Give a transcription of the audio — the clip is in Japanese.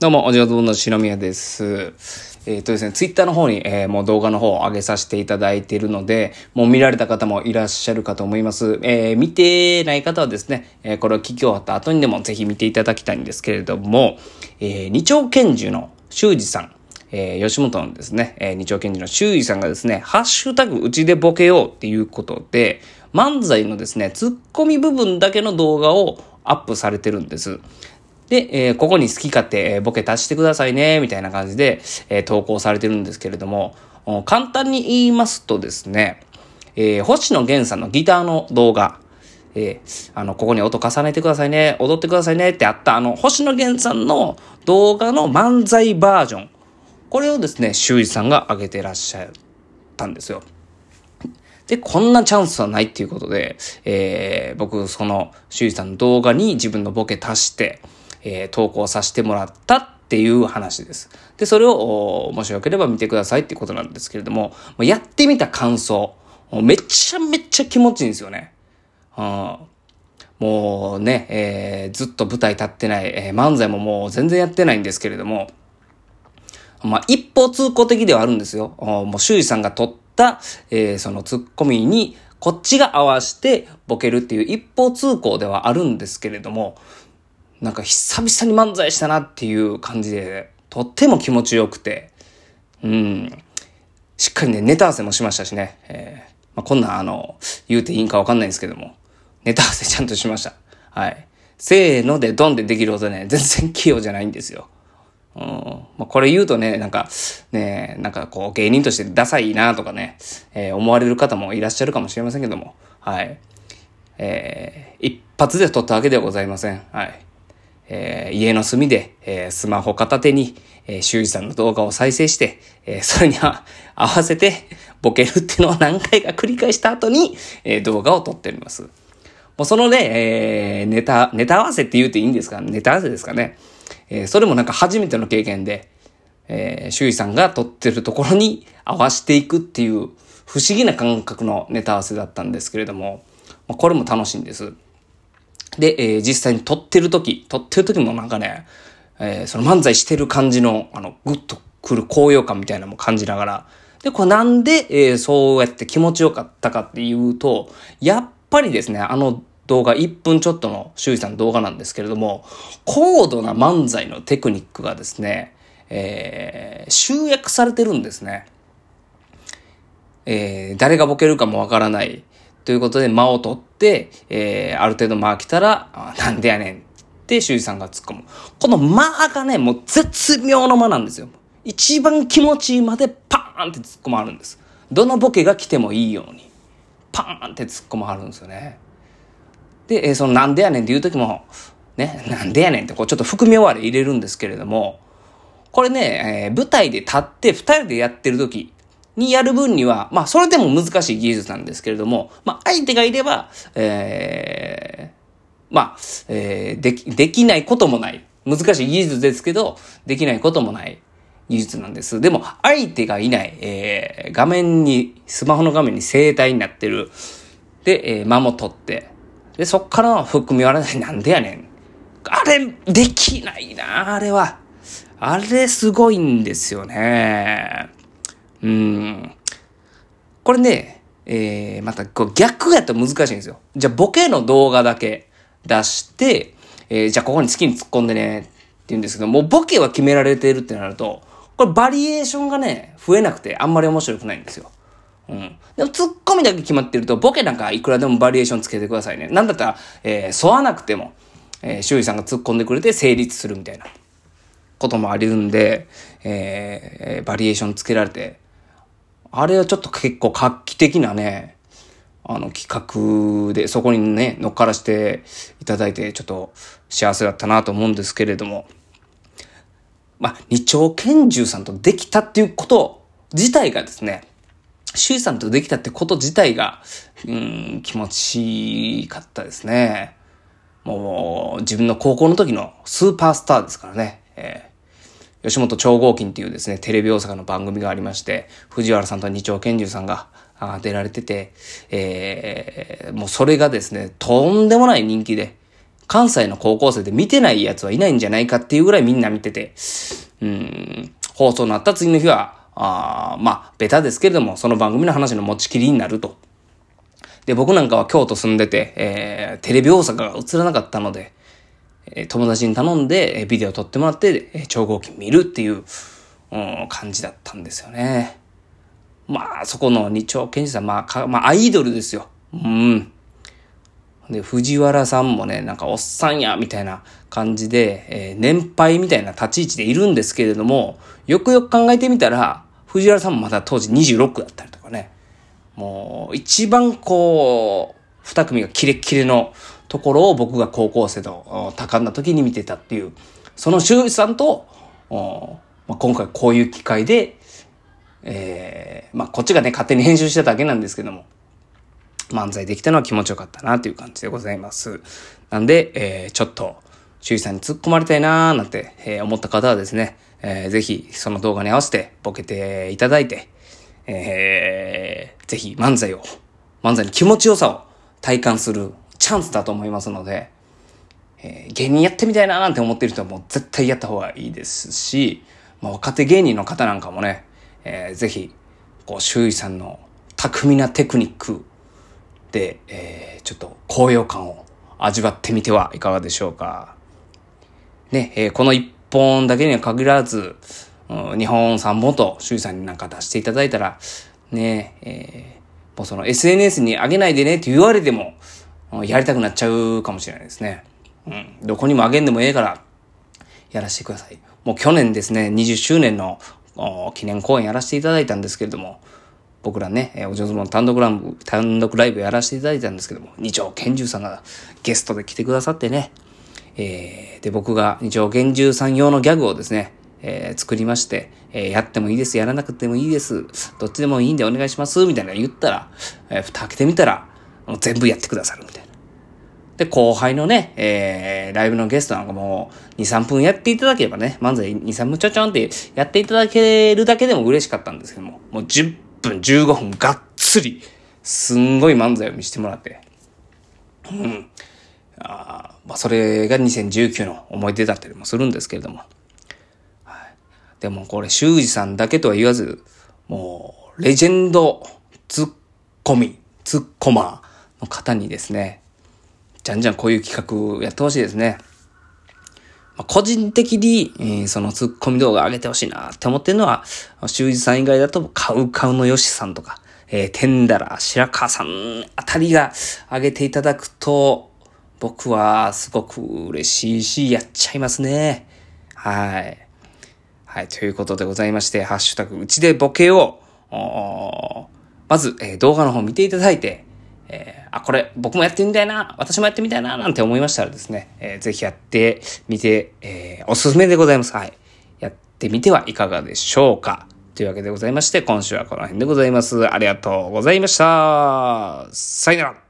どうも、おじおどの篠宮です。えっ、ー、とですね、ツイッターの方に、えー、もう動画の方を上げさせていただいているので、もう見られた方もいらっしゃるかと思います。えー、見てない方はですね、えこれを聞き終わった後にでもぜひ見ていただきたいんですけれども、え二丁拳銃の修二さん、え吉本のですね、え二丁拳銃の修二さんがですね、ハッシュタグうちでボケようっていうことで、漫才のですね、ツッコミ部分だけの動画をアップされてるんです。で、えー、ここに好き勝手、ボケ足してくださいね、みたいな感じで、えー、投稿されてるんですけれども、簡単に言いますとですね、えー、星野源さんのギターの動画、えー、あの、ここに音重ねてくださいね、踊ってくださいねってあった、あの、星野源さんの動画の漫才バージョン、これをですね、修二さんが上げてらっしゃったんですよ。で、こんなチャンスはないっていうことで、えー、僕、その、修二さんの動画に自分のボケ足して、えー、投稿させてもらったっていう話です。で、それを、もしよければ見てくださいってことなんですけれども、やってみた感想、めちゃめちゃ気持ちいいんですよね。うん、もうね、えー、ずっと舞台立ってない、えー、漫才ももう全然やってないんですけれども、まあ、一方通行的ではあるんですよ。もう周囲さんが撮った、えー、そのツッコミに、こっちが合わしてボケるっていう一方通行ではあるんですけれども、なんか久々に漫才したなっていう感じで、とっても気持ちよくて、うん。しっかりね、ネタ合わせもしましたしね。えー、まあ、こんなあの、言うていいんかわかんないんですけども、ネタ合わせちゃんとしました。はい。せーのでドンでできるほどね、全然器用じゃないんですよ。うん。まあ、これ言うとね、なんか、ね、なんかこう、芸人としてダサいなとかね、えー、思われる方もいらっしゃるかもしれませんけども、はい。えー、一発で撮ったわけではございません。はい。えー、家の隅で、えー、スマホ片手に、えー、修二さんの動画を再生して、えー、それには 合わせてボケるっていうのを何回か繰り返した後に、えー、動画を撮っております。もうそのね、えー、ネタ、ネタ合わせって言うていいんですか？ネタ合わせですかね？えー、それもなんか初めての経験で、えー、修二さんが撮ってるところに 合わせていくっていう不思議な感覚のネタ合わせだったんですけれども、まあ、これも楽しいんです。で、えー、実際に撮ってる時、撮ってる時もなんかね、えー、その漫才してる感じの、あの、ぐっとくる高揚感みたいなのも感じながら、で、これなんで、えー、そうやって気持ちよかったかっていうと、やっぱりですね、あの動画、1分ちょっとの修二さんの動画なんですけれども、高度な漫才のテクニックがですね、えー、集約されてるんですね。えー、誰がボケるかもわからない。ということで、間を取って、えー、ある程度間来たら、なんでやねんって修二さんが突っ込む。この間がね、もう絶妙の間なんですよ。一番気持ちいいまでパーンって突っ込まはるんです。どのボケが来てもいいように、パーンって突っ込まはるんですよね。で、えー、そのなんでやねんっていう時も、ね、なんでやねんってこうちょっと含み終わり入れるんですけれども、これね、えー、舞台で立って二人でやってる時、にやる分には、まあ、それでも難しい技術なんですけれども、まあ、相手がいれば、ええー、まあ、えー、でき、できないこともない。難しい技術ですけど、できないこともない技術なんです。でも、相手がいない、えー、画面に、スマホの画面に生体になってる。で、えー、間も取って、で、そっから含み割らない。なんでやねん。あれ、できないな、あれは。あれ、すごいんですよね。うん。これね、えー、またこう逆やと難しいんですよ。じゃあボケの動画だけ出して、えー、じゃあここに好きに突っ込んでねって言うんですけど、もうボケは決められてるってなると、これバリエーションがね、増えなくてあんまり面白くないんですよ。うん。でも突っ込みだけ決まってると、ボケなんかいくらでもバリエーションつけてくださいね。なんだったら、えー、沿わなくても、えー、周囲さんが突っ込んでくれて成立するみたいなこともありるんで、えー、バリエーションつけられて、あれはちょっと結構画期的なね、あの企画で、そこにね、乗っからしていただいて、ちょっと幸せだったなと思うんですけれども、まあ、二丁拳銃さんとできたっていうこと自体がですね、周囲さんとできたってこと自体が、うん、気持ちいいかったですね。もう、自分の高校の時のスーパースターですからね。えー吉本超合金っていうですね、テレビ大阪の番組がありまして、藤原さんと二丁拳銃さんが出られてて、えー、もうそれがですね、とんでもない人気で、関西の高校生で見てないやつはいないんじゃないかっていうぐらいみんな見てて、うん、放送になった次の日は、あまあ、ベタですけれども、その番組の話の持ちきりになると。で、僕なんかは京都住んでて、えー、テレビ大阪が映らなかったので、え、友達に頼んで、え、ビデオ撮ってもらって、え、超合金見るっていう、うん、感じだったんですよね。まあ、そこの二丁健二さん、まあ、か、まあ、アイドルですよ。うん。で、藤原さんもね、なんかおっさんや、みたいな感じで、えー、年配みたいな立ち位置でいるんですけれども、よくよく考えてみたら、藤原さんもまだ当時26だったりとかね。もう、一番こう、二組がキレッキレのところを僕が高校生と多感な時に見てたっていう、その修士さんと、まあ、今回こういう機会で、えー、まあ、こっちがね、勝手に編集しただけなんですけども、漫才できたのは気持ちよかったなという感じでございます。なんで、えー、ちょっと、周囲さんに突っ込まれたいなーなんて、えー、思った方はですね、えー、ぜひその動画に合わせてボケていただいて、えー、ぜひ漫才を、漫才の気持ちよさを体感するチャンスだと思いますので、えー、芸人やってみたいななんて思ってる人はもう絶対やった方がいいですし、まあ、若手芸人の方なんかもね、えー、ぜひ、こう、周囲さんの巧みなテクニックで、えー、ちょっと高揚感を味わってみてはいかがでしょうか。ね、えー、この一本だけには限らず、2本3本と周囲さんになんか出していただいたら、ね、えー、もうその SNS に上げないでねって言われても、やりたくなっちゃうかもしれないですね。うん。どこにも上げんでもええから、やらせてください。もう去年ですね、20周年の記念公演やらせていただいたんですけれども、僕らね、お上手の単独ライブ、単独ライブやらせていただいたんですけども、二条拳銃さんがゲストで来てくださってね、えー、で、僕が二条拳銃さん用のギャグをですね、えー、作りまして、えー、やってもいいです、やらなくてもいいです、どっちでもいいんでお願いします、みたいな言ったら、えー、蓋開けてみたら、もう全部やってくださるみたいな。で、後輩のね、えー、ライブのゲストなんかも、2、3分やっていただければね、漫才2、3分ちょちょんってやっていただけるだけでも嬉しかったんですけども、もう10分、15分がっつり、すんごい漫才を見せてもらって、うん。あまあ、それが2019の思い出だったりもするんですけれども。はい、でもこれ、修二さんだけとは言わず、もう、レジェンドツッコミ、ツッコマーの方にですね、じゃんじゃんこういう企画やってほしいですね。まあ、個人的に、えー、そのツッコミ動画上げてほしいなって思ってるのは、修二さん以外だと、カウカウのヨシさんとか、えー、テンダラ、白川さんあたりが上げていただくと、僕はすごく嬉しいし、やっちゃいますね。はい。はい、ということでございまして、ハッシュタグ、うちでボケを、まず、えー、動画の方見ていただいて、えー、あ、これ僕もやってみたいな、私もやってみたいな、なんて思いましたらですね、えー、ぜひやってみて、えー、おすすめでございます。はい。やってみてはいかがでしょうか。というわけでございまして、今週はこの辺でございます。ありがとうございました。さよなら。